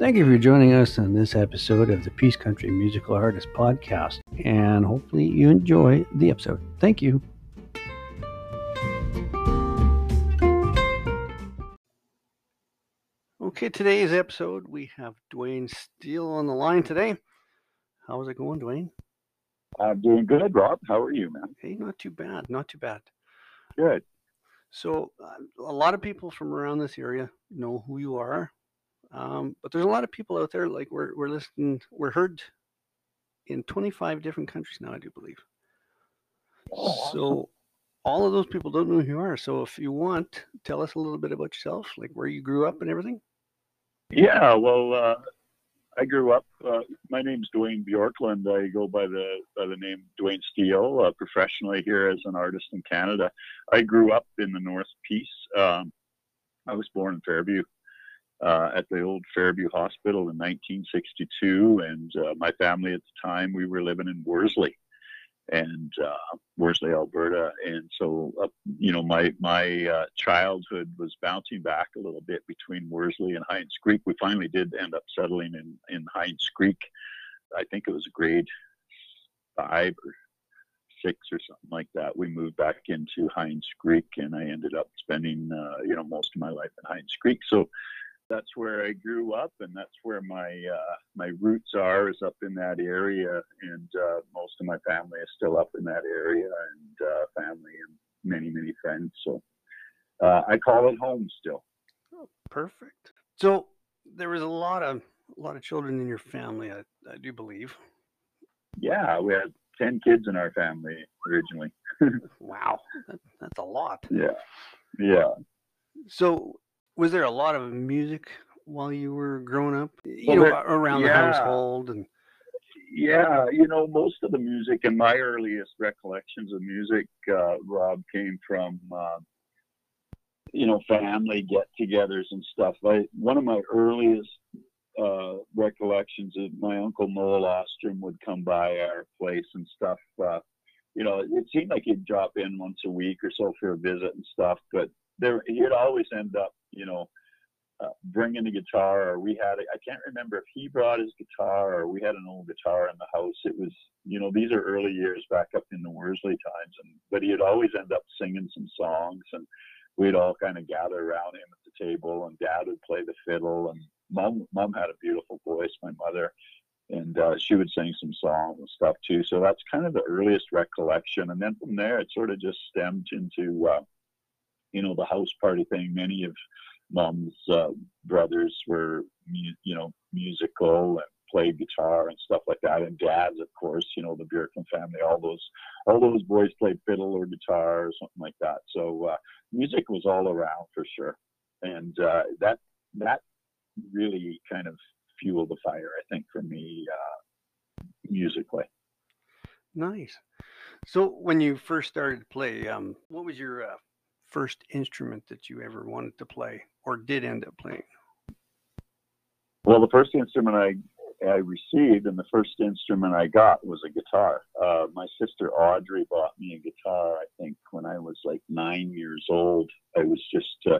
Thank you for joining us on this episode of the Peace Country Musical Artist Podcast, and hopefully you enjoy the episode. Thank you. Okay, today's episode, we have Dwayne Steele on the line today. How's it going, Dwayne? I'm doing good, Rob. How are you, man? Hey, not too bad, not too bad. Good. So, uh, a lot of people from around this area know who you are, um, but there's a lot of people out there like we're we're listening, we're heard in 25 different countries now, I do believe. So, all of those people don't know who you are. So, if you want, tell us a little bit about yourself, like where you grew up and everything. Yeah, well, uh, I grew up. Uh, my name's Dwayne Bjorklund. I go by the by the name Dwayne Steele uh, professionally here as an artist in Canada. I grew up in the North Peace. Um, I was born in Fairview uh, at the old Fairview Hospital in 1962, and uh, my family at the time we were living in Worsley, and uh, Worsley, Alberta. And so, uh, you know, my my uh, childhood was bouncing back a little bit between Worsley and Hines Creek. We finally did end up settling in in Hines Creek. I think it was grade five or six or something like that. We moved back into Hines Creek, and I ended up spending, uh, you know, most of my life in Hines Creek. So that's where I grew up, and that's where my uh, my roots are is up in that area, and uh, most of my family is still up in that area, and uh, family and many many friends. So uh, I call it home still. Oh, perfect. So, there was a lot of a lot of children in your family, I, I do believe. Yeah, we had ten kids in our family originally. Wow, that, that's a lot. Yeah, yeah. So, was there a lot of music while you were growing up? You Well, know, there- around the household and Yeah, you know, most of the music and my earliest recollections of music, uh, Rob, came from, uh, you know, family get-togethers and stuff. I, one of my earliest uh, recollections of my uncle Noel Ostrom would come by our place and stuff. Uh, you know, it seemed like he'd drop in once a week or so for a visit and stuff, but there he'd always end up, you know, uh, bringing a guitar or we had I can't remember if he brought his guitar or we had an old guitar in the house. It was you know these are early years back up in the Worsley times, and but he'd always end up singing some songs, and we'd all kind of gather around him at the table, and Dad would play the fiddle, and Mom Mom had a beautiful voice, my mother, and uh, she would sing some songs and stuff too. So that's kind of the earliest recollection, and then from there it sort of just stemmed into uh, you know the house party thing. Many of mom's uh, brothers were mu- you know musical and played guitar and stuff like that. And dad's of course you know the Bjorkman family all those all those boys played fiddle or guitar or something like that. So uh, music was all around for sure. And uh, that that really kind of fueled the fire I think for me uh, musically. Nice. So, when you first started to play, um, what was your uh, first instrument that you ever wanted to play or did end up playing? Well, the first instrument I I received and the first instrument I got was a guitar. Uh, my sister Audrey bought me a guitar. I think when I was like nine years old. I was just uh,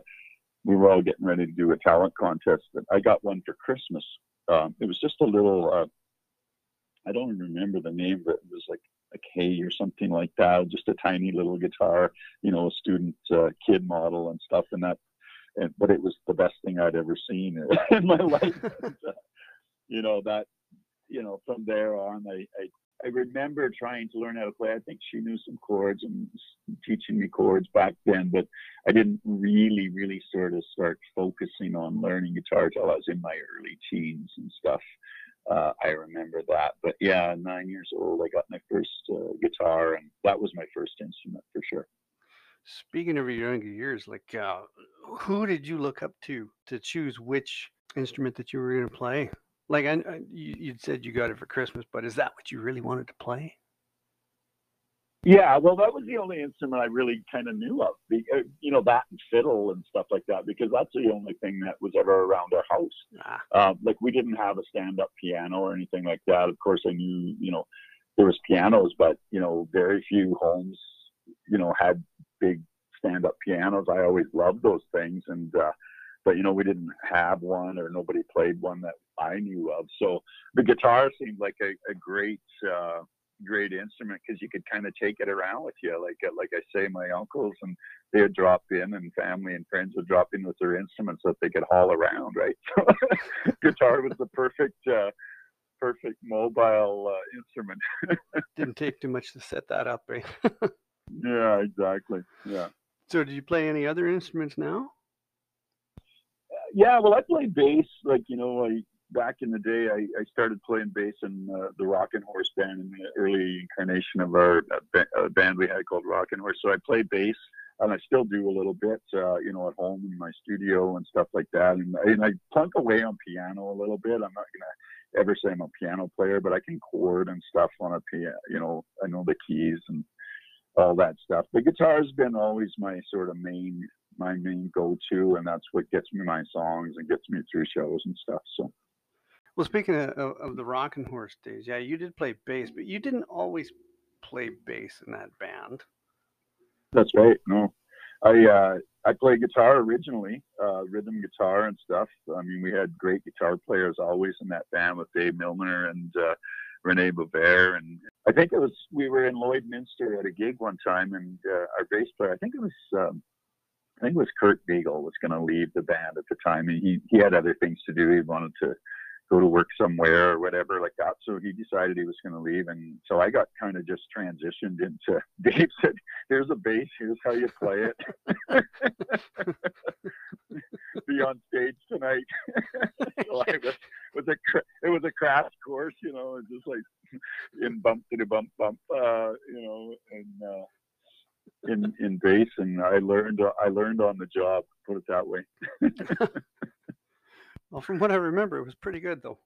we were all getting ready to do a talent contest, but I got one for Christmas. Um, it was just a little. Uh, I don't remember the name, but it was like a K or something like that. Just a tiny little guitar, you know, a student uh, kid model and stuff, and that and but it was the best thing I'd ever seen in my life. And, uh, you know that, you know, from there on, I, I I remember trying to learn how to play. I think she knew some chords and teaching me chords back then, but I didn't really, really sort of start focusing on learning guitar till I was in my early teens and stuff. Uh, I remember that, but yeah, nine years old, I got my first uh, guitar, and that was my first instrument for sure. Speaking of your younger years, like uh, who did you look up to to choose which instrument that you were going to play? Like I, I, you, you'd said you got it for Christmas, but is that what you really wanted to play? Yeah, well, that was the only instrument I really kind of knew of. The, uh, you know, that and fiddle and stuff like that, because that's the only thing that was ever around our house. Um, like we didn't have a stand-up piano or anything like that. Of course, I knew, you know, there was pianos, but you know, very few homes, you know, had big stand-up pianos. I always loved those things, and uh, but you know we didn't have one or nobody played one that I knew of. So the guitar seemed like a, a great uh, great instrument because you could kind of take it around with you. Like uh, like I say, my uncles and they would drop in, and family and friends would drop in with their instruments that they could haul around. Right, so guitar was the perfect. Uh, perfect mobile uh, instrument. Didn't take too much to set that up, right? yeah, exactly. Yeah. So, do you play any other instruments now? Yeah, well, I play bass. Like you know, I back in the day, I, I started playing bass in uh, the Rockin' Horse band in the early incarnation of our uh, uh, band we had called Rockin' Horse. So I play bass, and I still do a little bit, uh, you know, at home in my studio and stuff like that. And, and I plunk away on piano a little bit. I'm not gonna ever say I'm a piano player, but I can chord and stuff on a piano. You know, I know the keys and all that stuff. The guitar has been always my sort of main my main go-to, and that's what gets me my songs and gets me through shows and stuff. So. Well, speaking of, of the Rockin' Horse days, yeah, you did play bass, but you didn't always play bass in that band. That's right. No, I uh, I played guitar originally, uh, rhythm guitar and stuff. I mean, we had great guitar players always in that band with Dave Milner and uh, Rene Beauvert, and I think it was we were in Lloydminster at a gig one time, and uh, our bass player, I think it was. Um, I think it was Kurt Beagle was going to leave the band at the time, and he he had other things to do. He wanted to go to work somewhere or whatever like that. So he decided he was going to leave, and so I got kind of just transitioned into. Dave said, "Here's a bass. Here's how you play it. Be on stage tonight." so I was, was a it was a crash course, you know, just like in bump to bump bump, uh, you know, and. Uh, in in bass, and I learned I learned on the job. Put it that way. Well, from what I remember, it was pretty good though.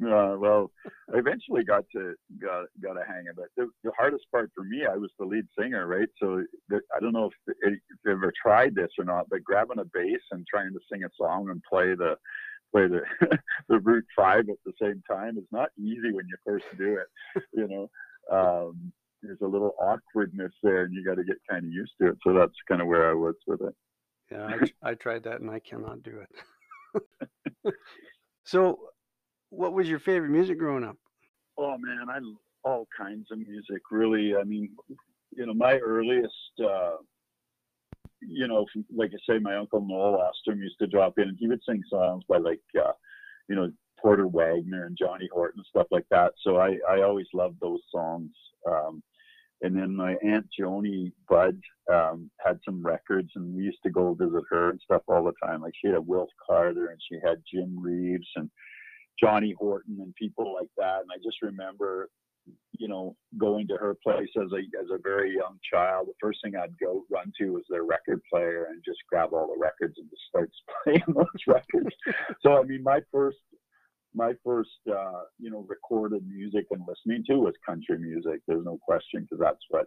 Uh, well, I eventually got to got got a hang of it. The, the, hardest part for me, I was the lead singer, right? So the, I don't know if, if you've ever tried this or not, but grabbing a bass and trying to sing a song and play the play the the root five at the same time is not easy when you first do it. You know, um, there's a little awkwardness there, and you got to get kind of used to it. So that's kind of where I was with it. Yeah, I, I tried that, and I cannot do it. so, what was your favorite music growing up? Oh man, I all kinds of music. Really, I mean, you know, my earliest, uh, you know, like I say, my uncle Noel Ostrom used to drop in, and he would sing songs by like, uh, you know, Porter Wagoner and Johnny Horton and stuff like that. So I I always loved those songs. Um, and then my aunt Joni Bud um, had some records, and we used to go visit her and stuff all the time. Like she had a Wilf Carter, and she had Jim Reeves and Johnny Horton and people like that. And I just remember, you know, going to her place as a as a very young child. The first thing I'd go run to was their record player and just grab all the records and just start playing those records. so I mean, my first my first, uh, you know, recorded music and listening to was country music. There's no question because that's what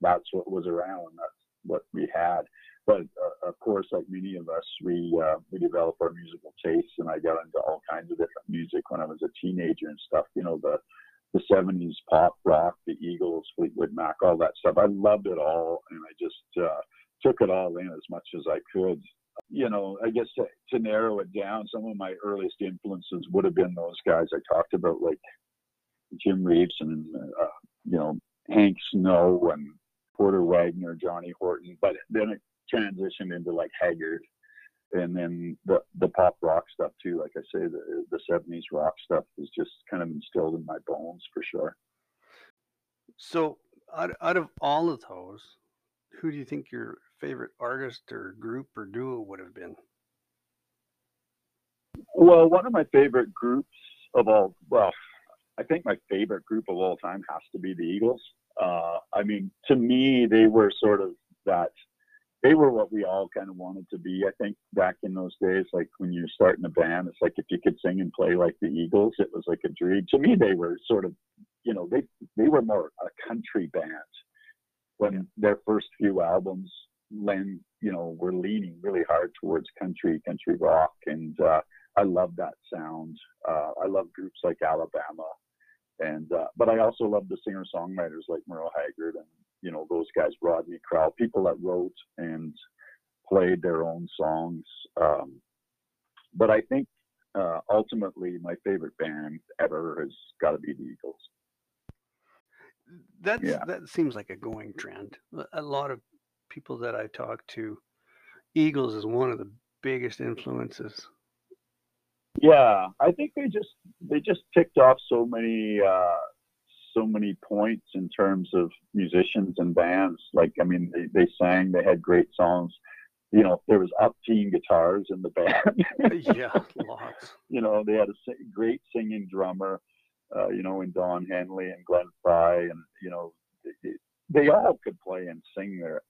that's what was around. That's what we had. But uh, of course, like many of us, we uh, we develop our musical tastes, and I got into all kinds of different music when I was a teenager and stuff. You know, the the 70s pop rock, the Eagles, Fleetwood Mac, all that stuff. I loved it all, and I just uh, took it all in as much as I could you know, I guess to, to, narrow it down, some of my earliest influences would have been those guys I talked about, like Jim Reeves and, uh, you know, Hank Snow and Porter Wagoner, Johnny Horton. But then it transitioned into like Haggard and then the, the pop rock stuff too. Like I say, the, the 70s rock stuff is just kind of instilled in my bones for sure. So, out, out of all of those, who do you think your favorite artist or group or duo would have been? Well, one of my favorite groups of all, well, I think my favorite group of all time has to be the Eagles. Uh, I mean, to me, they were sort of that. They were what we all kind of wanted to be. I think back in those days, like when you're starting a band, it's like if you could sing and play like the Eagles, it was like a dream. To me, they were sort of, you know, they they were more a country band when yeah. their first few albums lend, you know, we're leaning really hard towards country, country rock, and uh, I love that sound. Uh, I love groups like Alabama, and uh, but I also love the singer songwriters like Merle Haggard and you know those guys, Rodney Crowell, people that wrote and played their own songs. Um, but I think uh, ultimately my favorite band ever has got to be the Eagles. That's yeah. that seems like a going trend. A lot of people that I talk to, Eagles is one of the biggest influences. Yeah, I think they just they just ticked off so many uh, so many points in terms of musicians and bands. Like I mean, they, they sang, they had great songs. You know, there was upteen guitars in the band. yeah, lots. You know, they had a great singing drummer uh, you know, in Don Henley and Glenn Frey, and you know, they, they all could play and sing their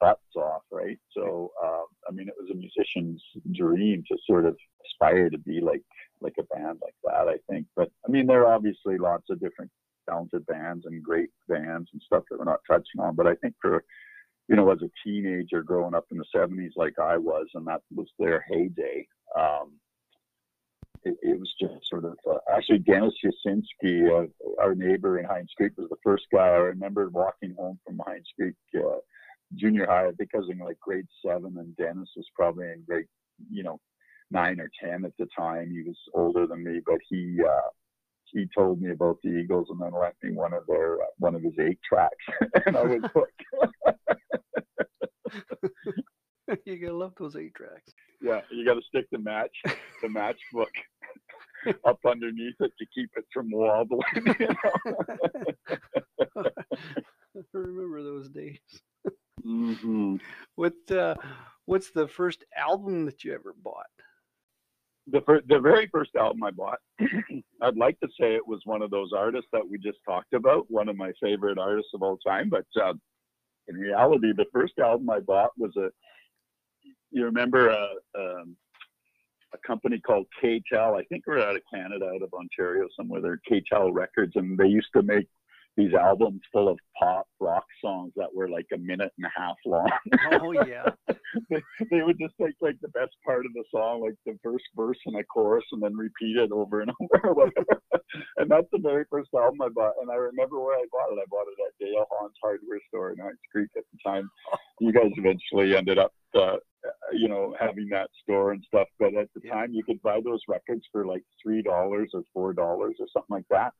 butts off, right? So, uh, I mean, it was a musician's dream to sort of aspire to be like like a band like that. I think, but I mean, there are obviously lots of different talented bands and great bands and stuff that we're not touching on. But I think for you know, as a teenager growing up in the 70s like I was, and that was their heyday. Um, it, it was just sort of uh, actually Dennis Yasinski, uh, our neighbor in Hines Creek, was the first guy I remember walking home from Hines Creek uh, Junior High. because in like grade seven, and Dennis was probably in grade, you know, nine or ten at the time. He was older than me, but he uh, he told me about the Eagles and then lent me one of their uh, one of his eight tracks, and I was hooked. you gotta love those eight tracks. Yeah, you gotta stick the match, the matchbook up underneath it to keep it from wobbling. You know? I remember those days. Mm-hmm. What uh, What's the first album that you ever bought? The fir- the very first album I bought, I'd like to say it was one of those artists that we just talked about, one of my favorite artists of all time. But uh, in reality, the first album I bought was a you remember a, um, a company called K-tel. I think we're out of Canada, out of Ontario somewhere. They're K-tel Records, and they used to make these albums full of pop rock songs that were like a minute and a half long. Oh yeah. they, they, would just take like the best part of the song, like the first verse and a chorus, and then repeat it over and over. and that's the very first album I bought. And I remember where I bought it. I bought it at Dale Hawn's hardware store in Hines Creek at the time. You guys eventually ended up, uh, you know, having that store and stuff. But at the yeah. time, you could buy those records for like three dollars or four dollars or something like that.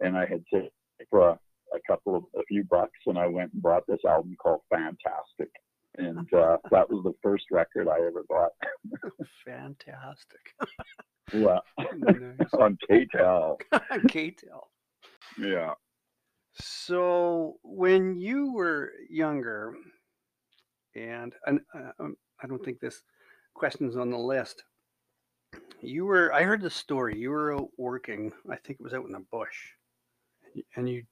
And I had to for a, a couple of a few bucks, and I went and bought this album called Fantastic, and uh, that was the first record I ever bought. Fantastic. yeah, on K-tel. K-tel. Yeah. So when you were younger, and, and uh, I don't think this question's on the list. You were, I heard the story. You were working, I think it was out in the bush, and you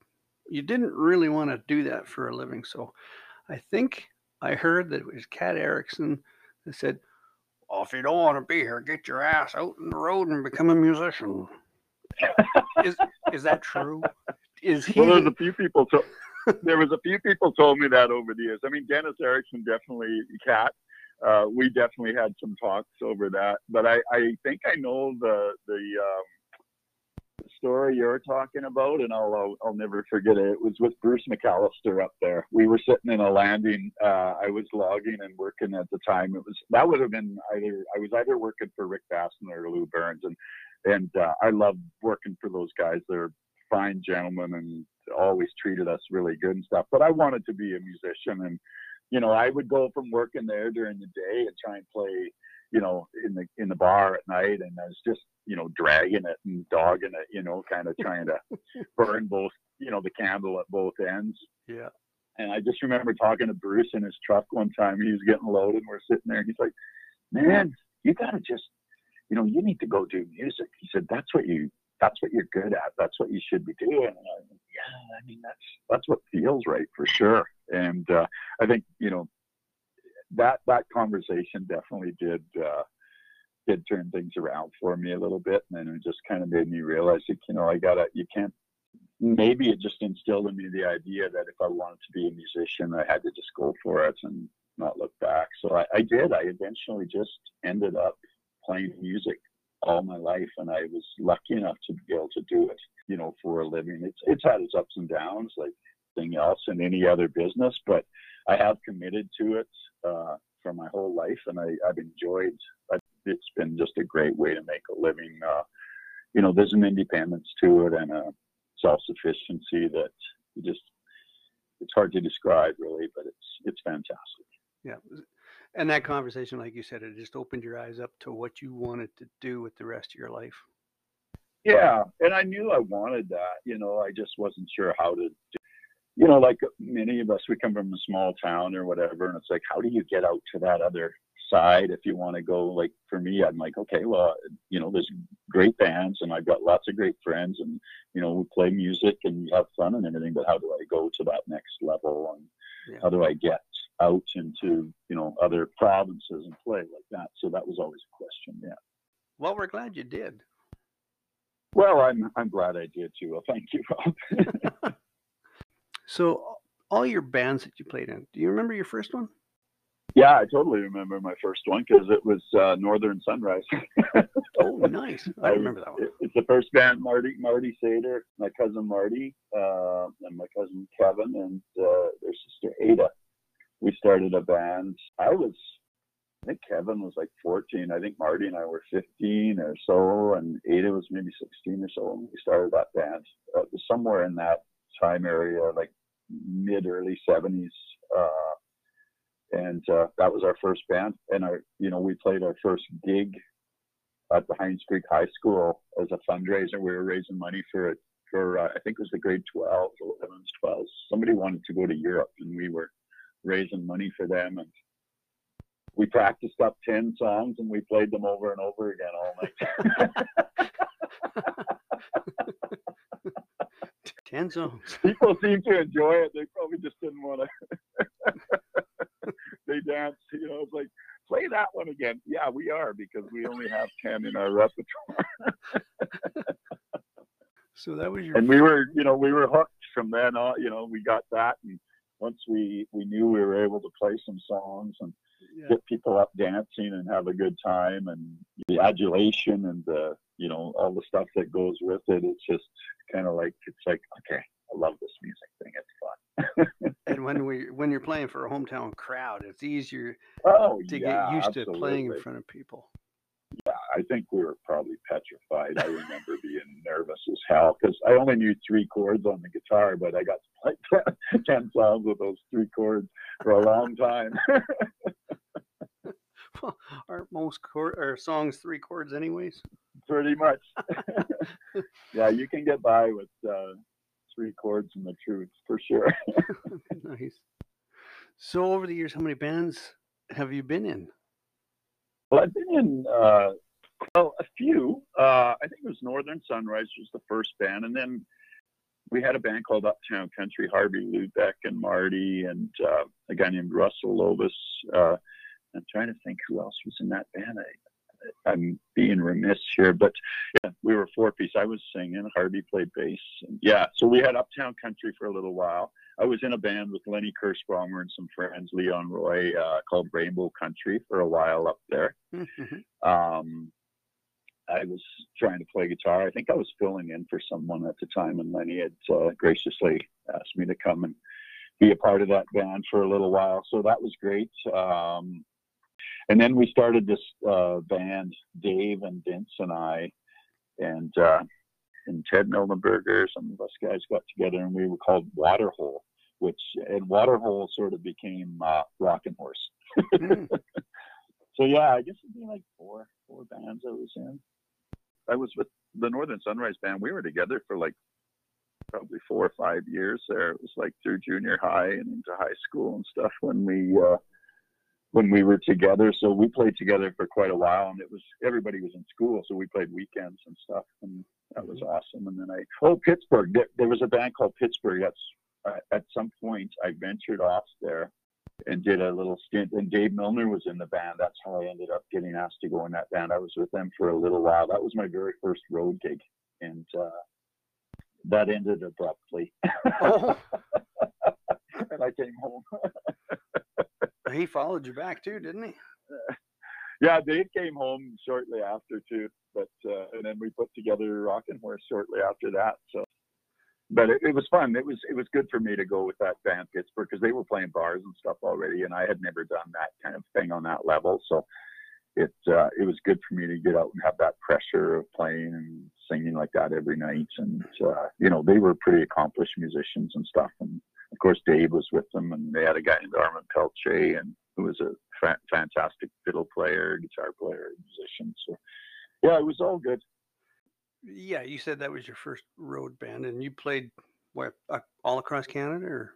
you didn't really want to do that for a living. So I think I heard that it was Cat Erickson that said, well, if you don't want to be here, get your ass out in the road and become a musician. is is that true? Is he? Well, there's a few people. To, there was a few people told me that over the years. I mean, Dennis Erickson definitely, Cat. Uh, we definitely had some talks over that, but I, I think I know the the um, story you're talking about, and I'll, I'll, never forget it. It was with Bruce McAllister up there. We were sitting in a landing. Uh, I was logging and working at the time. It was that would have been either I was either working for Rick Bassner or Lou Burns, and and uh, I love working for those guys. They're fine gentlemen and always treated us really good and stuff. But I wanted to be a musician, and you know I would go from working there during the day and try and play you know, in the in the bar at night, and I was just, you know, dragging it and dogging it, you know, kind of trying to burn both, you know, the candle at both ends. Yeah. And I just remember talking to Bruce in his truck one time. He was getting loaded, and we're sitting there, and he's like, "Man, you gotta just, you know, you need to go do music." He said, "That's what you." That's what you're good at. That's what you should be doing. And I, yeah, I mean that's that's what feels right for sure. And uh, I think you know that that conversation definitely did uh, did turn things around for me a little bit, and then it just kind of made me realize that you know I gotta you can't. Maybe it just instilled in me the idea that if I wanted to be a musician, I had to just go for it and not look back. So I, I did. I eventually just ended up playing music all my life, and I was lucky enough to be able to do it, you know, for a living. It's it's had its ups and downs, like anything else in any other business, but I have committed to it uh, for my whole life, and I, I've enjoyed. I, It's been just a great way to make a living. Uh, you know, there's an independence to it and a self-sufficiency that you just it's hard to describe really, but it's it's fantastic. Yeah. And that conversation, like you said, it just opened your eyes up to what you wanted to do with the rest of your life. Yeah, and I knew I wanted that. You know, I just wasn't sure how to. Do, you know, like many of us, we come from a small town or whatever, and it's like, how do you get out to that other side if you want to go? Like for me, I'm like, okay, well, you know, there's great bands, and I've got lots of great friends, and you know, we play music and have fun and everything. But how do I go to that next level, and yeah. how do I get out into you know other provinces and play like that? So that was always a question. Yeah. Well, we're glad you did. Well, I'm I'm glad I did too. Well, thank you, Rob. so, all your bands that you played in, do you remember your first one? Yeah, I totally remember my first one because it was uh, Northern Sunrise. oh, nice! I remember that one. it's the first band. Marty Marty Sader, my cousin Marty, uh, and my cousin Kevin, and uh, their sister Ada. We started a band. I was I think Kevin was like 14. I think Marty and I were 15 or so, and Ada was maybe 16 or so when we started that band. Uh, somewhere in that time area, like mid early 70s. Uh, and uh, that was our first band. And our, you know, we played our first gig at the Hines Creek High School as a fundraiser. We were raising money for it for uh, I think it was the grade 12, 11s, 12s. Somebody wanted to go to Europe, and we were raising money for them and we practiced up 10 songs and we played them over and over again all night. 10 songs. People seem to enjoy it. They probably just didn't want to. they danced, you know, it's like, play that one again. Yeah, we are because we only have 10 in our repertoire. so that was your. And we were, you know, we were hooked from then on. You know, we got that. And once we, we knew we were able to play some songs and yeah. get people up dancing and have a good time and the adulation and the you know all the stuff that goes with it it's just kind of like it's like okay i love this music thing it's fun and when we when you're playing for a hometown crowd it's easier oh, to yeah, get used absolutely. to playing in front of people yeah, I think we were probably petrified. I remember being nervous as hell because I only knew three chords on the guitar, but I got to play 10 songs with those three chords for a long time. well, aren't most chord, or songs three chords, anyways? Pretty much. yeah, you can get by with uh, three chords and the truth for sure. nice. So, over the years, how many bands have you been in? Well, I've been in uh, well a few. Uh, I think it was Northern Sunrise was the first band, and then we had a band called Uptown Country. Harvey Lubeck and Marty, and uh, a guy named Russell Lovis. Uh, I'm trying to think who else was in that band. I, I'm being remiss here, but yeah, we were four piece. I was singing. Harvey played bass. And yeah, so we had Uptown Country for a little while. I was in a band with Lenny Kirschbaumer and some friends, Leon Roy, uh, called Rainbow Country for a while up there. Mm-hmm. Um, I was trying to play guitar. I think I was filling in for someone at the time, and Lenny had uh, graciously asked me to come and be a part of that band for a little while. So that was great. Um, and then we started this uh, band, Dave and Vince and I, and uh, and Ted Mildenberger, some of us guys got together and we were called Waterhole, which and Waterhole sort of became uh, Rocking Horse. mm. So yeah, I guess it'd be like four four bands I was in. I was with the Northern Sunrise Band. We were together for like probably four or five years there. It was like through junior high and into high school and stuff when we uh, when we were together. So we played together for quite a while, and it was everybody was in school, so we played weekends and stuff, and that was awesome. And then I oh Pittsburgh, there, there was a band called Pittsburgh. That's uh, at some point I ventured off there and did a little stint. And Dave Milner was in the band. That's how I ended up getting asked to go in that band. I was with them for a little while. That was my very first road gig, and uh, that ended abruptly. Oh. and I came home. he followed you back too, didn't he? yeah, Dave came home shortly after too, but uh, and then we put together Rockin' Horse shortly after that. So but it, it was fun. It was it was good for me to go with that band Pittsburgh because they were playing bars and stuff already, and I had never done that kind of thing on that level. So it uh, it was good for me to get out and have that pressure of playing and singing like that every night. And uh, you know, they were pretty accomplished musicians and stuff. And of course, Dave was with them, and they had a guy named Armand Pelche, and who was a fa- fantastic fiddle player, guitar player, musician. So yeah, it was all good. Yeah, you said that was your first road band, and you played what uh, all across Canada, or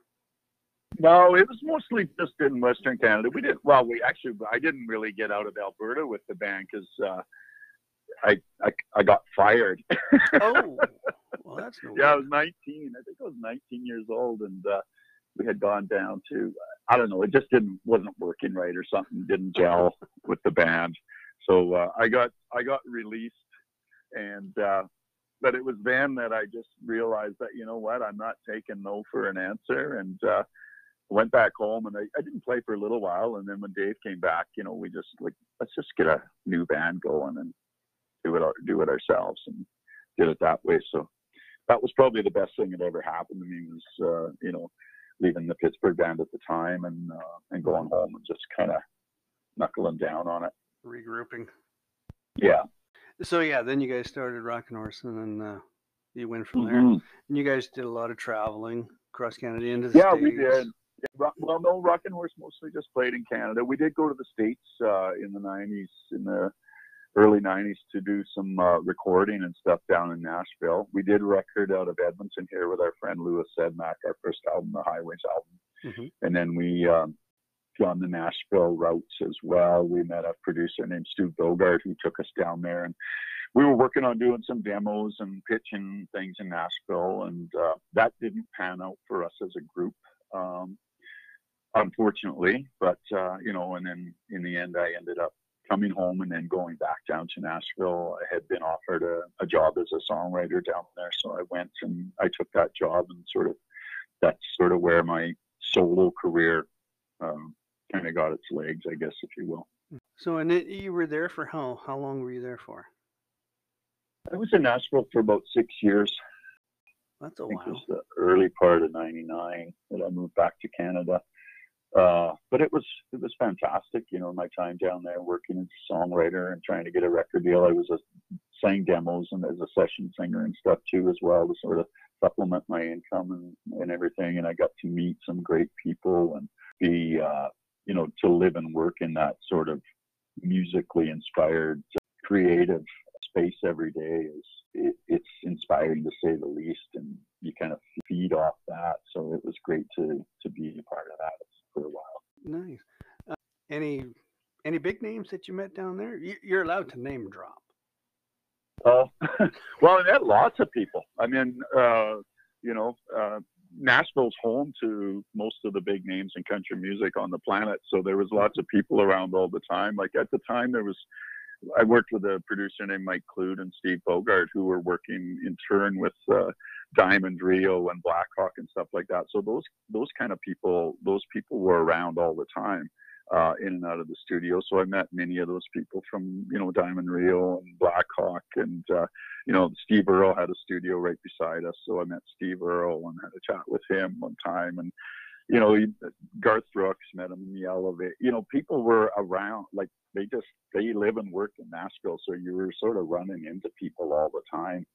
No, it was mostly just in Western Canada. We didn't. Well, we actually, I didn't really get out of Alberta with the band because uh, I, I I got fired. oh, well, that's no. yeah, I was 19. I think I was 19 years old, and uh, we had gone down to I don't know. It just didn't wasn't working right or something didn't gel with the band. So uh, I got I got released, and uh, but it was then that I just realized that you know what I'm not taking no for an answer, and uh, went back home and I, I didn't play for a little while, and then when Dave came back, you know we just like let's just get a new band going and do it do it ourselves and did it that way. So that was probably the best thing that ever happened to me was uh, you know leaving the Pittsburgh band at the time and uh, and going home and just kind of knuckling down on it. regrouping. Yeah. So yeah, then you guys started Rockin' Horse, and then uh, you went from there. Mhm. And you guys did a lot of traveling across Canada into the Yeah, states. we did. Yeah, well, no, Rockin' Horse mostly just played in Canada. We did go to the States uh, in the 90s, in the early 90s, to do some uh, recording and stuff down in Nashville. We did record out of Edmonton here with our friend Lewis Sedmak, our first album, the Highways album. Mhm. And then we um, on the Nashville routes as well. We met a producer named Stu Bogard who took us down there, and we were working on doing some demos and pitching things in Nashville, and uh, that didn't pan out for us as a group, um, unfortunately. But uh, you know, and then in the end, I ended up coming home and then going back down to Nashville. I had been offered a, a job as a songwriter down there, so I went and I took that job, and sort of that's sort of where my solo career um, kind of got its legs, I guess, if you will. So and it, you were there for how how long were you there for? I was in Nashville for about six years. That's a think it while. was the early part of '99 that I moved back to Canada. Uh, but it was it was fantastic, you know, my time down there working as a songwriter and trying to get a record deal. I was a, sang demos and as a session singer and stuff too, as well to sort of supplement my income and, and everything. And I got to meet some great people and be, uh, you know, to live and work in that sort of musically inspired, creative space every day is it, it's inspiring to say the least, and you kind of feed off that. So it was great to to be a part of that for a while. Nice. Uh, any any big names that you met down there? You, you're allowed to name drop. Oh, well, I met lots of people. I mean, uh, you know, uh, Nashville's home to most of the big names in country music on the planet. So there was lots of people around all the time. Like at the time, there was. I worked with a producer named Mike Clute and Steve Bogard, who were working in turn with uh, Diamond Rio and Blackhawk and stuff like that. So those those kind of people, those people were around all the time, uh, in and out of the studio. So I met many of those people from you know Diamond Rio and Blackhawk, and uh, you know Steve Earle had a studio right beside us. So I met Steve Earle and had a chat with him one time, and you know Garth Brooks met him in the elevator. You know people were around, like they just they live and work in Nashville, so you were sort of running into people all the time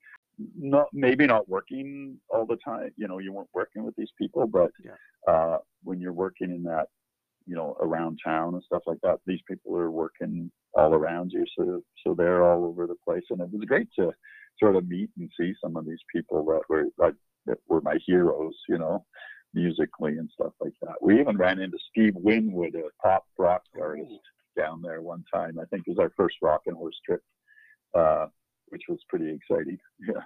not maybe not working all the time. You know, you weren't working with these people, but Yeah. uh, when you're working in that, you know, around town and stuff like that, these people are working all around you. So so they're all over the place, and it was great to sort of meet and see some of these people that were like that were my heroes. You know. Musically and stuff like that. We even ran into Steve Winwood, a pop rock artist, down there one time. I think it was our first Rockin' Horse trip, uh, which was pretty exciting. Yeah.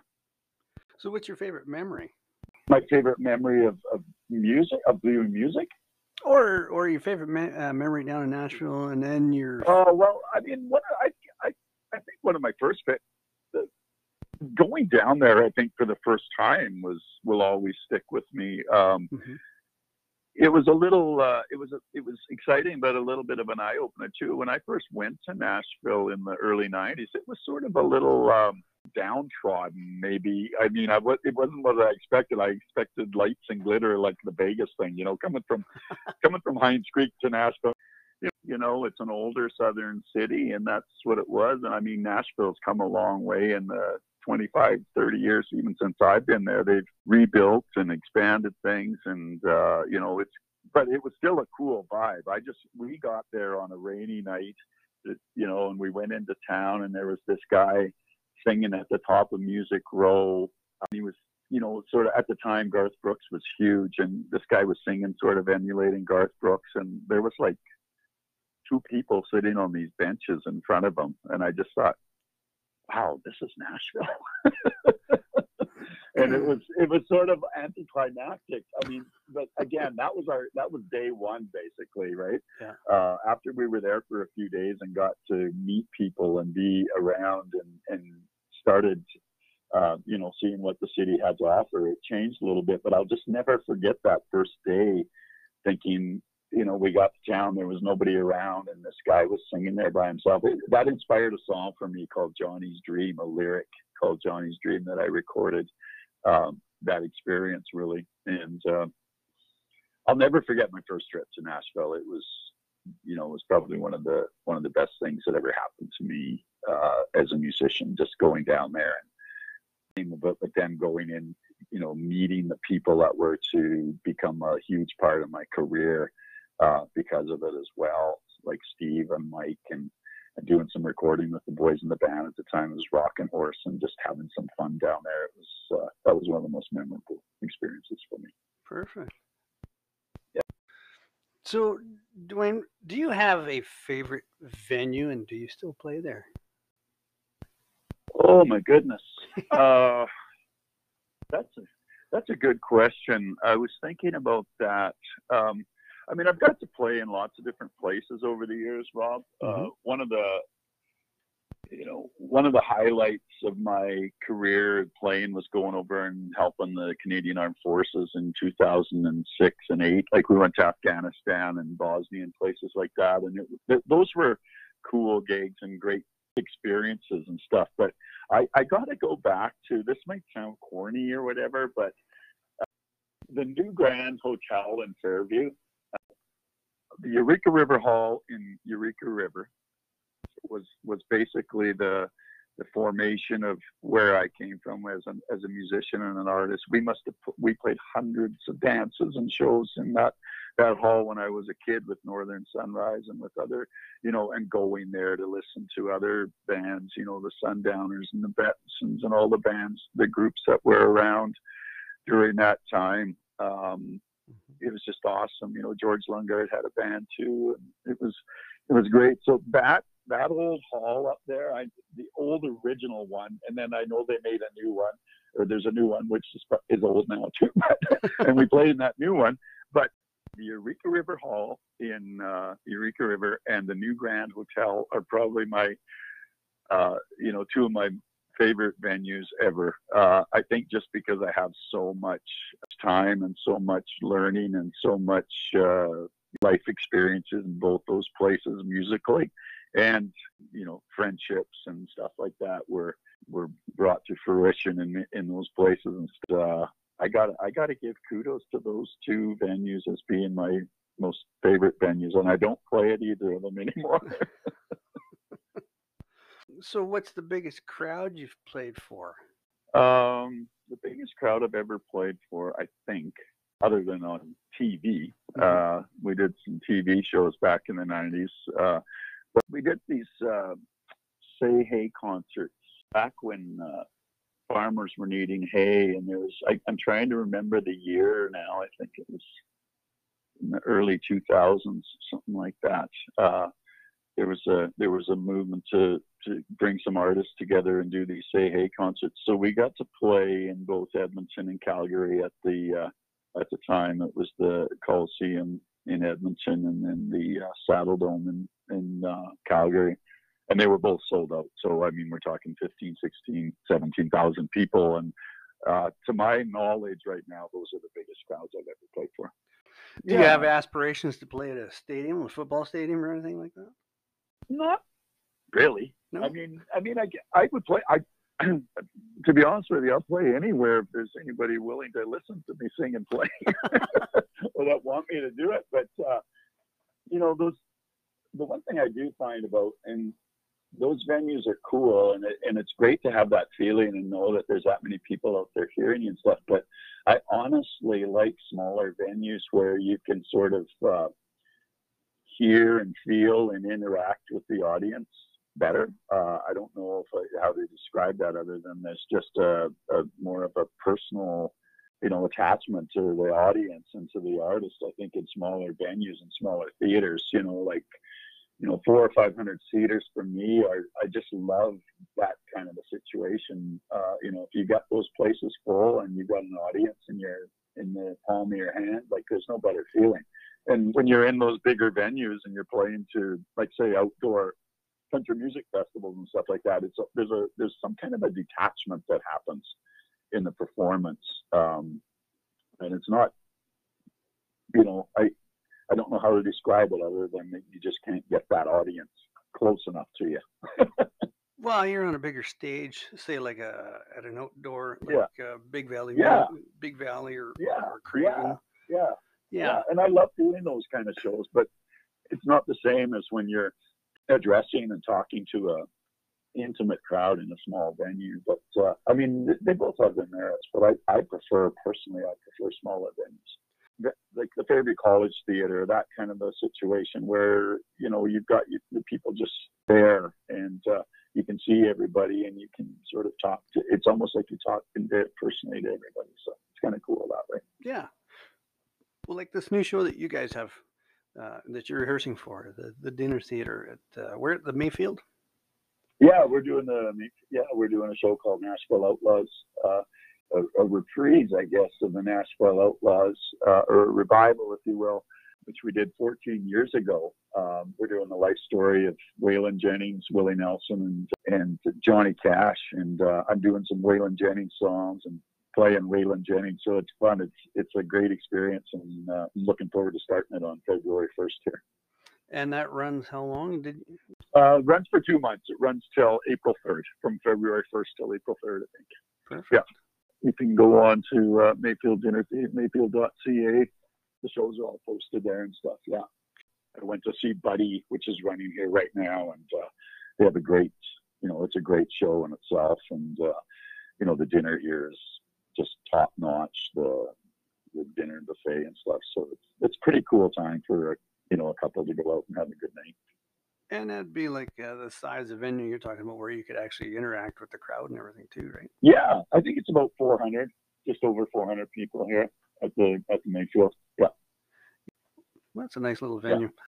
So what's your favorite memory, my favorite memory of, of music, of doing music. Or or your favorite me- uh, memory down in Nashville, and then your Oh well, I mean, what I I I think one of my first the, going down there, I think for the first time was will always stick with me. Um, Mhm. it was a little uh, it was a, it was exciting but a little bit of an eye opener too when i first went to nashville in the early 90s it was sort of a little um, downtrodden. Maybe I mean, I was it wasn't what I expected. I expected lights and glitter like the Vegas thing, you know, coming from coming from Hines Creek to Nashville. You know, it's an older southern city, and that's what it was. And I mean, Nashville's come a long way in the 25, 30 years, even since I've been there. They've rebuilt and expanded things, and uh, you know, it's but it was still a cool vibe. I just we got there on a rainy night, you know, and we went into town, and there was this guy singing at the top of Music Row. Um, he was, you know, sort of at the time Garth Brooks was huge, and this guy was singing, sort of emulating Garth Brooks, and there was like two people sitting on these benches in front of him, and I just thought, wow, this is Nashville. and it was it was sort of anticlimactic. I mean, but again, that was our that was day one basically, right? Yeah. Uh, after we were there for a few days and got to meet people and be around and and started, uh, you know, seeing what the city had to offer, it changed a little bit. But I'll just never forget that first day, thinking, you know, we got to town, there was nobody around, and this guy was singing there by himself. It, that inspired a song for me called Johnny's Dream, a lyric called Johnny's Dream that I recorded um, that experience really. And uh, I'll never forget my first trip to Nashville. It was, you know, it was probably one of the one of the best things that ever happened to me uh, as a musician. Just going down there and but but then going in, you know, meeting the people that were to become a huge part of my career uh, because of it as well, like Steve and Mike and and doing some recording with the boys in the band at the time. It was Rockin' Horse and just having some fun down there. It was uh, that was one of the most memorable experiences for me. Perfect. Yeah. So, Dwayne, do you have a favorite venue, and do you still play there? Oh my goodness, uh, that's a that's a good question. I was thinking about that. Um, I mean, I've got to play in lots of different places over the years, Rob. Uh, mm-hmm. Uh, one of the, you know, one of the highlights of my career playing was going over and helping the Canadian Armed Forces in 2006 and eight. Like we went to Afghanistan and Bosnia and places like that, and it, those were cool gigs and great experiences and stuff. But I, I got to go back to this might sound corny or whatever, but uh, the new Grand Hotel in Fairview the Eureka River Hall in Eureka River was was basically the the formation of where I came from as an as a musician and an artist. We must have we played hundreds of dances and shows in that that hall when I was a kid with Northern Sunrise and with other, you know, and going there to listen to other bands, you know, the Sundowners and the Betsons and all the bands, the groups that were around during that time. Um, it was just awesome. You know, George Lungard had a band too, and it was it was great. So that that old hall up there, I the old original one, and then I know they made a new one, or there's a new one which is is old now too. but, and we played in that new one, but the Eureka River Hall in uh, Eureka River and the New Grand Hotel are probably my, uh, you know, two of my favorite venues ever. Uh, I think just because I have so much time and so much learning and so much uh, life experiences in both those places musically, and you know friendships and stuff like that were were brought to fruition in in those places. And uh, I got I got to give kudos to those two venues as being my most favorite venues, and I don't play at either of them anymore. So, what's the biggest crowd you've played for? Um, the biggest crowd I've ever played for, I think, other than on TV. Mm-hmm. Uh, we did some TV shows back in the 90s. Uh, but we did these uh, Say Hey concerts back when uh, farmers were needing hay. And there was, I, am trying to remember the year now. I think it was in the early 2000s, something like that. There was a there was a movement to to bring some artists together and do these say hey concerts. So we got to play in both Edmonton and Calgary at the uh, at the time. It was the Coliseum in Edmonton and then the uh, Saddledome in in uh, Calgary, and they were both sold out. So I mean, we're talking 15, 16, 17,000 people, and uh, to my knowledge, right now, those are the biggest crowds I've ever played for. Do yeah. you have aspirations to play at a stadium, a football stadium, or anything like that? Not really. No. I mean, I mean, I, I would play. I to be honest with you, I'll play anywhere if there's anybody willing to listen to me sing and play, or that want me to do it. But uh, you know, those the one thing I do find about and those venues are cool and it, and it's great to have that feeling and know that there's that many people out there hearing you and stuff. But I honestly like smaller venues where you can sort of uh, hear and feel and interact with the audience better. Uh, I don't know if I, how to describe that other than there's just a, a, more of a personal, you know, attachment to the audience and to the artist. I think in smaller venues and smaller theaters, you know, like you know four or five hundred seaters for me are I just love that kind of a situation. Uh, you know, if you got those places full and you've got an audience and you're in the palm of your hand, like there's no better feeling. And when you're in those bigger venues and you're playing to like say outdoor country music festivals and stuff like that, it's a, there's a there's some kind of a detachment that happens in the performance, um, and it's not, you know, I I don't know how to describe it other than that you just can't get that audience close enough to you. well, you're on a bigger stage, say like a at an outdoor, like yeah. a Big Valley, yeah. Big Valley, or yeah, or Craven. Yeah, yeah, yeah, and I love doing those kind of shows, but it's not the same as when you're addressing and talking to a intimate crowd in a small venue. But uh, I mean, they both have their merits. But I, I prefer personally, I prefer smaller venues, like the Fairview College Theater, that kind of a situation where you know you've got you, the people just there and uh, you can see everybody and you can sort of talk to. It's almost like you talk personally to everybody. So it's kind of cool that way. Yeah. Well, like this new show that you guys have uh, that you're rehearsing for, the, the dinner theater at uh, where the Mayfield. Yeah, we're doing the yeah we're doing a show called Nashville Outlaws, uh, a, a, reprise, I guess, of the Nashville Outlaws, uh, or a revival, if you will, which we did 14 years ago. Um, we're doing the life story of Waylon Jennings, Willie Nelson, and and Johnny Cash, and uh, I'm doing some Waylon Jennings songs and playing Waylon Jennings. So it's fun. It's it's a great experience, and uh, I'm looking forward to starting it on February 1st here. And that runs how long? Did uh, runs for two months. It runs till April 3rd, from February 1st till April 3rd, I think. Perfect. Yeah. You can go on to uh, Mayfield Dinner Mayfield.ca. The shows are all posted there and stuff. Yeah. I went to see Buddy, which is running here right now, and uh, they have a great, you know, it's a great show in itself, and uh, you know, the dinner here is just top notch. The the dinner buffet and stuff. So it's it's pretty cool time for you know a couple to go out and have a good night. And that'd be like uh, the size of venue you're talking about, where you could actually interact with the crowd and everything too, right? Yeah, I think it's about 400, just over 400 people here at the at the Mayfield. Yeah, well, that's a nice little venue. Yeah.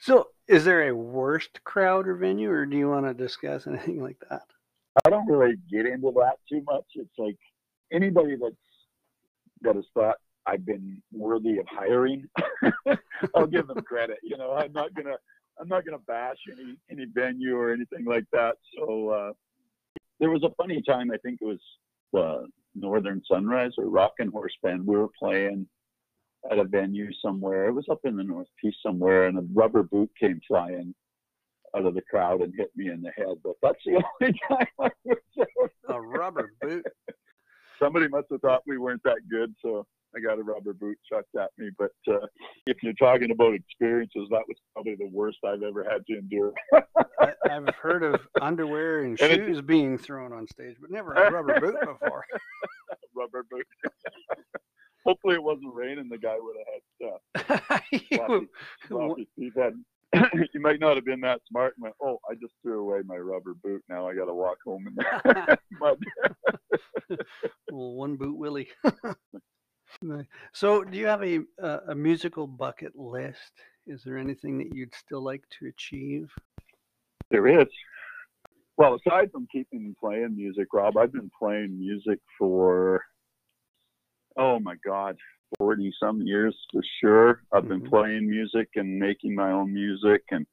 So, is there a worst crowd or venue, or do you want to discuss anything like that? I don't really get into that too much. It's like anybody that's that has thought I've been worthy of hiring, I'll give them credit. You know, I'm not gonna I'm not gonna bash any any venue or anything like that. So uh, there was a funny time. I think it was uh, Northern Sunrise or Rockin' Horse Band. We were playing at a venue somewhere. It was up in the Northeast somewhere, and a rubber boot came flying out of the crowd and hit me in the head. But that's the only time I was A rubber boot somebody must have thought we weren't that good, so I got a rubber boot chucked at me. But uh, if you're talking about experiences, that was probably the worst I've ever had to endure. I, have heard of underwear and, and shoes it, being thrown on stage, but never a rubber boot before. rubber boot. Hopefully, it wasn't raining. The guy would have had stuff. floppy, floppy feet had you might not have been that smart and went, oh, I just threw away my rubber boot. Now I got to walk home in the mud. well, one boot Willie. so, do you have a, a, a musical bucket list? Is there anything that you'd still like to achieve? There is. Well, aside from keeping playing music, Rob, I've been playing music for, oh my God, 40 some years for sure. I've been mm-hmm. playing music and making my own music and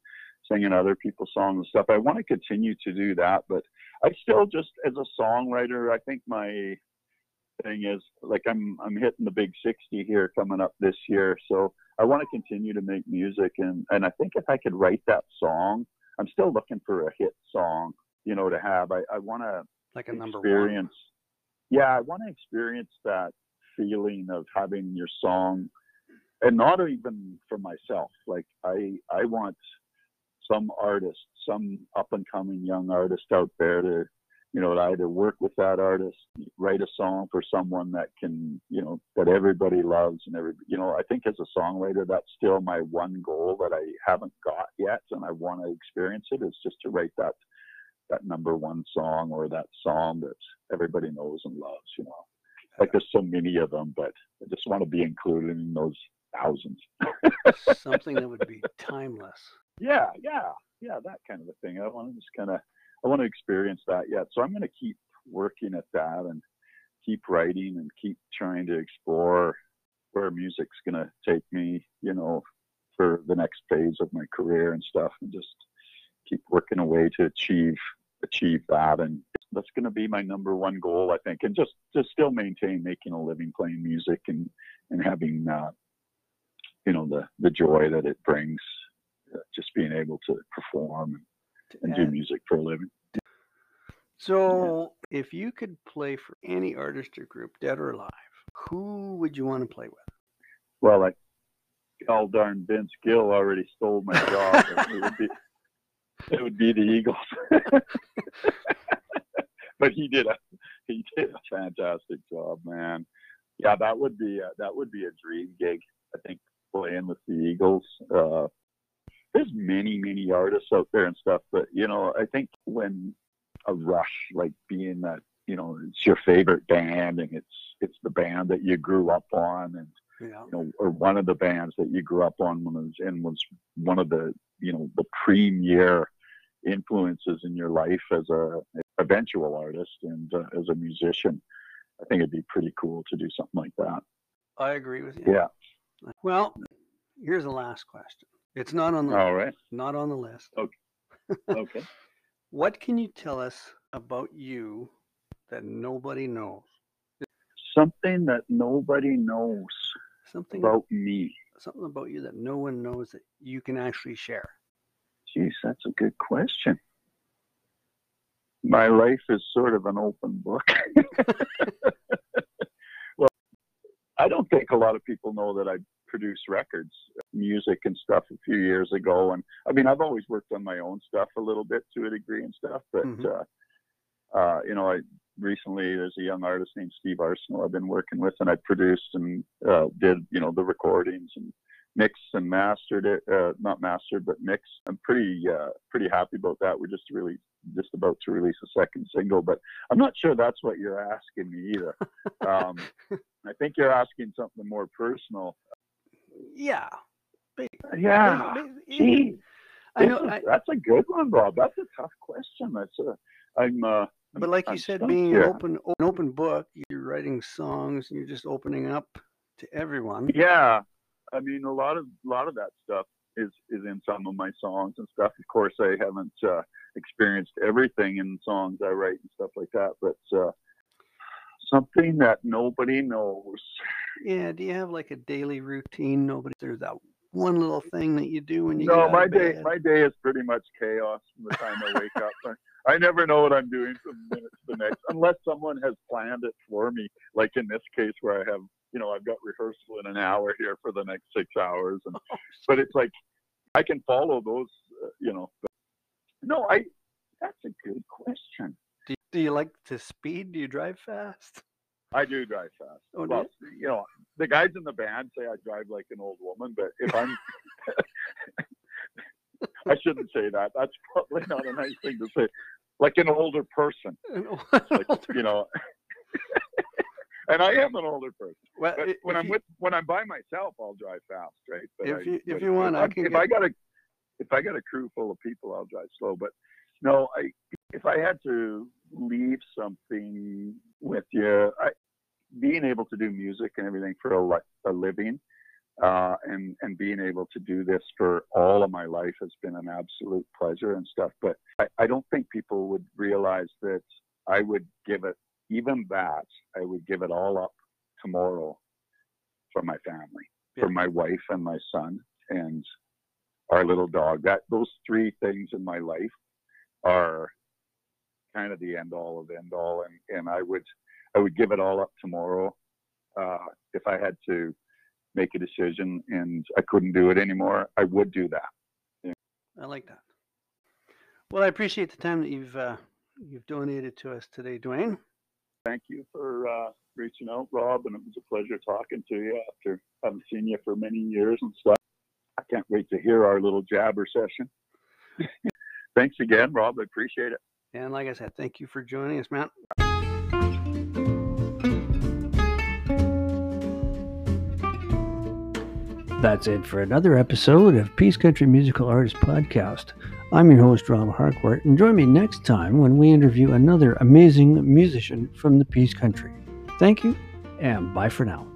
singing other people's songs and stuff. I want to continue to do that, but I still just as a songwriter, I think my thing is like I'm I'm hitting the big 60 here coming up this year, so I want to continue to make music and and I think if I could write that song, I'm still looking for a hit song, you know, to have. I I want to like a number experience. Yeah, I want to experience that feeling of having your song, and not even for myself. Like I, I want some artist, some up and coming young artist out there to you know, to either work with that artist, write a song for someone that can, you know, that everybody loves and every, you know, I think as a songwriter, that's still my one goal that I haven't got yet, and I want to experience it is just to write that that number one song or that song that everybody knows and loves. You know, like there's so many of them, but I just want to be included in those thousands. Something that would be timeless. Yeah, yeah, yeah, that kind of a thing. I want to just kind of I want to experience that yet. So I'm going to keep working at that and keep writing and keep trying to explore where music's going to take me, you know, for the next phase of my career and stuff and just keep working away to achieve achieve that and that's going to be my number one goal I think and just to still maintain making a living playing music and and having uh, you know the the joy that it brings uh, just being able to perform and do music for a living. So, if you could play for any artist or group, dead or alive, who would you want to play with? Well, like all darn Vince Gill already stole my job. it would be it would be the Eagles. but he did a he did a fantastic job, man. Yeah, that would be a, that would be a dream gig. I think playing with the Eagles. Uh, there's many many artists out there and stuff but you know i think when a rush like being that you know it's your favorite band and it's it's the band that you grew up on and yeah. you know or one of the bands that you grew up on when it was and was one of the you know the premier influences in your life as a eventual artist and uh, as a musician i think it'd be pretty cool to do something like that i agree with you yeah well here's the last question it's not on the All right. not on the list. Okay. Okay. what can you tell us about you that nobody knows? Something that nobody knows Something about me. Something about you that no one knows that you can actually share. Geez, that's a good question. My life is sort of an open book. well, I don't think a lot of people know that I produce records, music and stuff a few years ago. And I mean, I've always worked on my own stuff a little bit to a degree and stuff, but, mm-hmm. uh, uh, you know, I recently, there's a young artist named Steve Arsenal I've been working with and I produced and, uh, did, you know, the recordings and mixed and mastered it, uh, not mastered, but mixed. I'm pretty, uh, pretty happy about that. We're just really just about to release a second single, but I'm not sure that's what you're asking me either. Um, I think you're asking something more personal yeah. Yeah. Gee, I know. I, that's a good one, Bob. That's a tough question. That's a. I'm. Uh, but like you said, being an open, an open book, you're writing songs and you're just opening up to everyone. Yeah, I mean, a lot of a lot of that stuff is is in some of my songs and stuff. Of course, I haven't uh, experienced everything in songs I write and stuff like that, but uh, something that nobody knows. Yeah. Do you have like a daily routine? Nobody. There's that one little thing that you do when you. No, my day. My day is pretty much chaos from the time I wake up. I never know what I'm doing from minute to the next, unless someone has planned it for me. Like in this case, where I have, you know, I've got rehearsal in an hour here for the next six hours, and oh, but it's like I can follow those, uh, you know. But, no, I. That's a good question. Do you, do you like to speed? Do you drive fast? I do drive fast. Oh, well, you know, the guys in the band say I drive like an old woman, but if I'm, I shouldn't say that. That's probably not a nice thing to say. Like an older person, an like, older. you know. and I am an older person. Well, but when I'm you, with when I'm by myself, I'll drive fast, right? But if you I, if you want, I can. If get... I got a if I got a crew full of people, I'll drive slow. But no, I if I had to leave something with you, I, being able to do music and everything for a, a living, uh, and and being able to do this for all of my life has been an absolute pleasure and stuff. But I, I don't think people would realize that I would give it even that I would give it all up tomorrow for my family, yeah. for my wife and my son and our little dog. That those three things in my life are kind of the end all of end all, and and I would I would give it all up tomorrow uh, if I had to make a decision and I couldn't do it anymore. I would do that. Yeah. I like that. Well, I appreciate the time that you've uh, you've donated to us today, Dwayne. Thank you for uh, reaching out, Rob, and it was a pleasure talking to you after having seen you for many years and stuff. I can't wait to hear our little jabber session. Thanks again, Rob. I appreciate it. And like I said, thank you for joining us, man. That's it for another episode of Peace Country Musical Artist Podcast. I'm your host, Rob Harcourt, and join me next time when we interview another amazing musician from the Peace Country. Thank you, and bye for now.